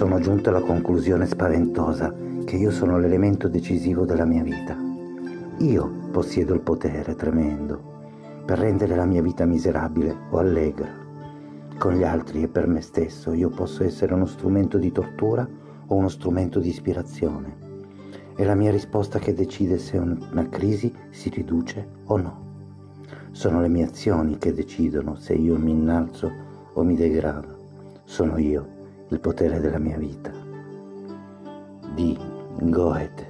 sono giunto alla conclusione spaventosa che io sono l'elemento decisivo della mia vita. Io possiedo il potere tremendo per rendere la mia vita miserabile o allegra. Con gli altri e per me stesso io posso essere uno strumento di tortura o uno strumento di ispirazione. È la mia risposta che decide se una crisi si riduce o no. Sono le mie azioni che decidono se io mi innalzo o mi degrado. Sono io il potere della mia vita. Di Goethe.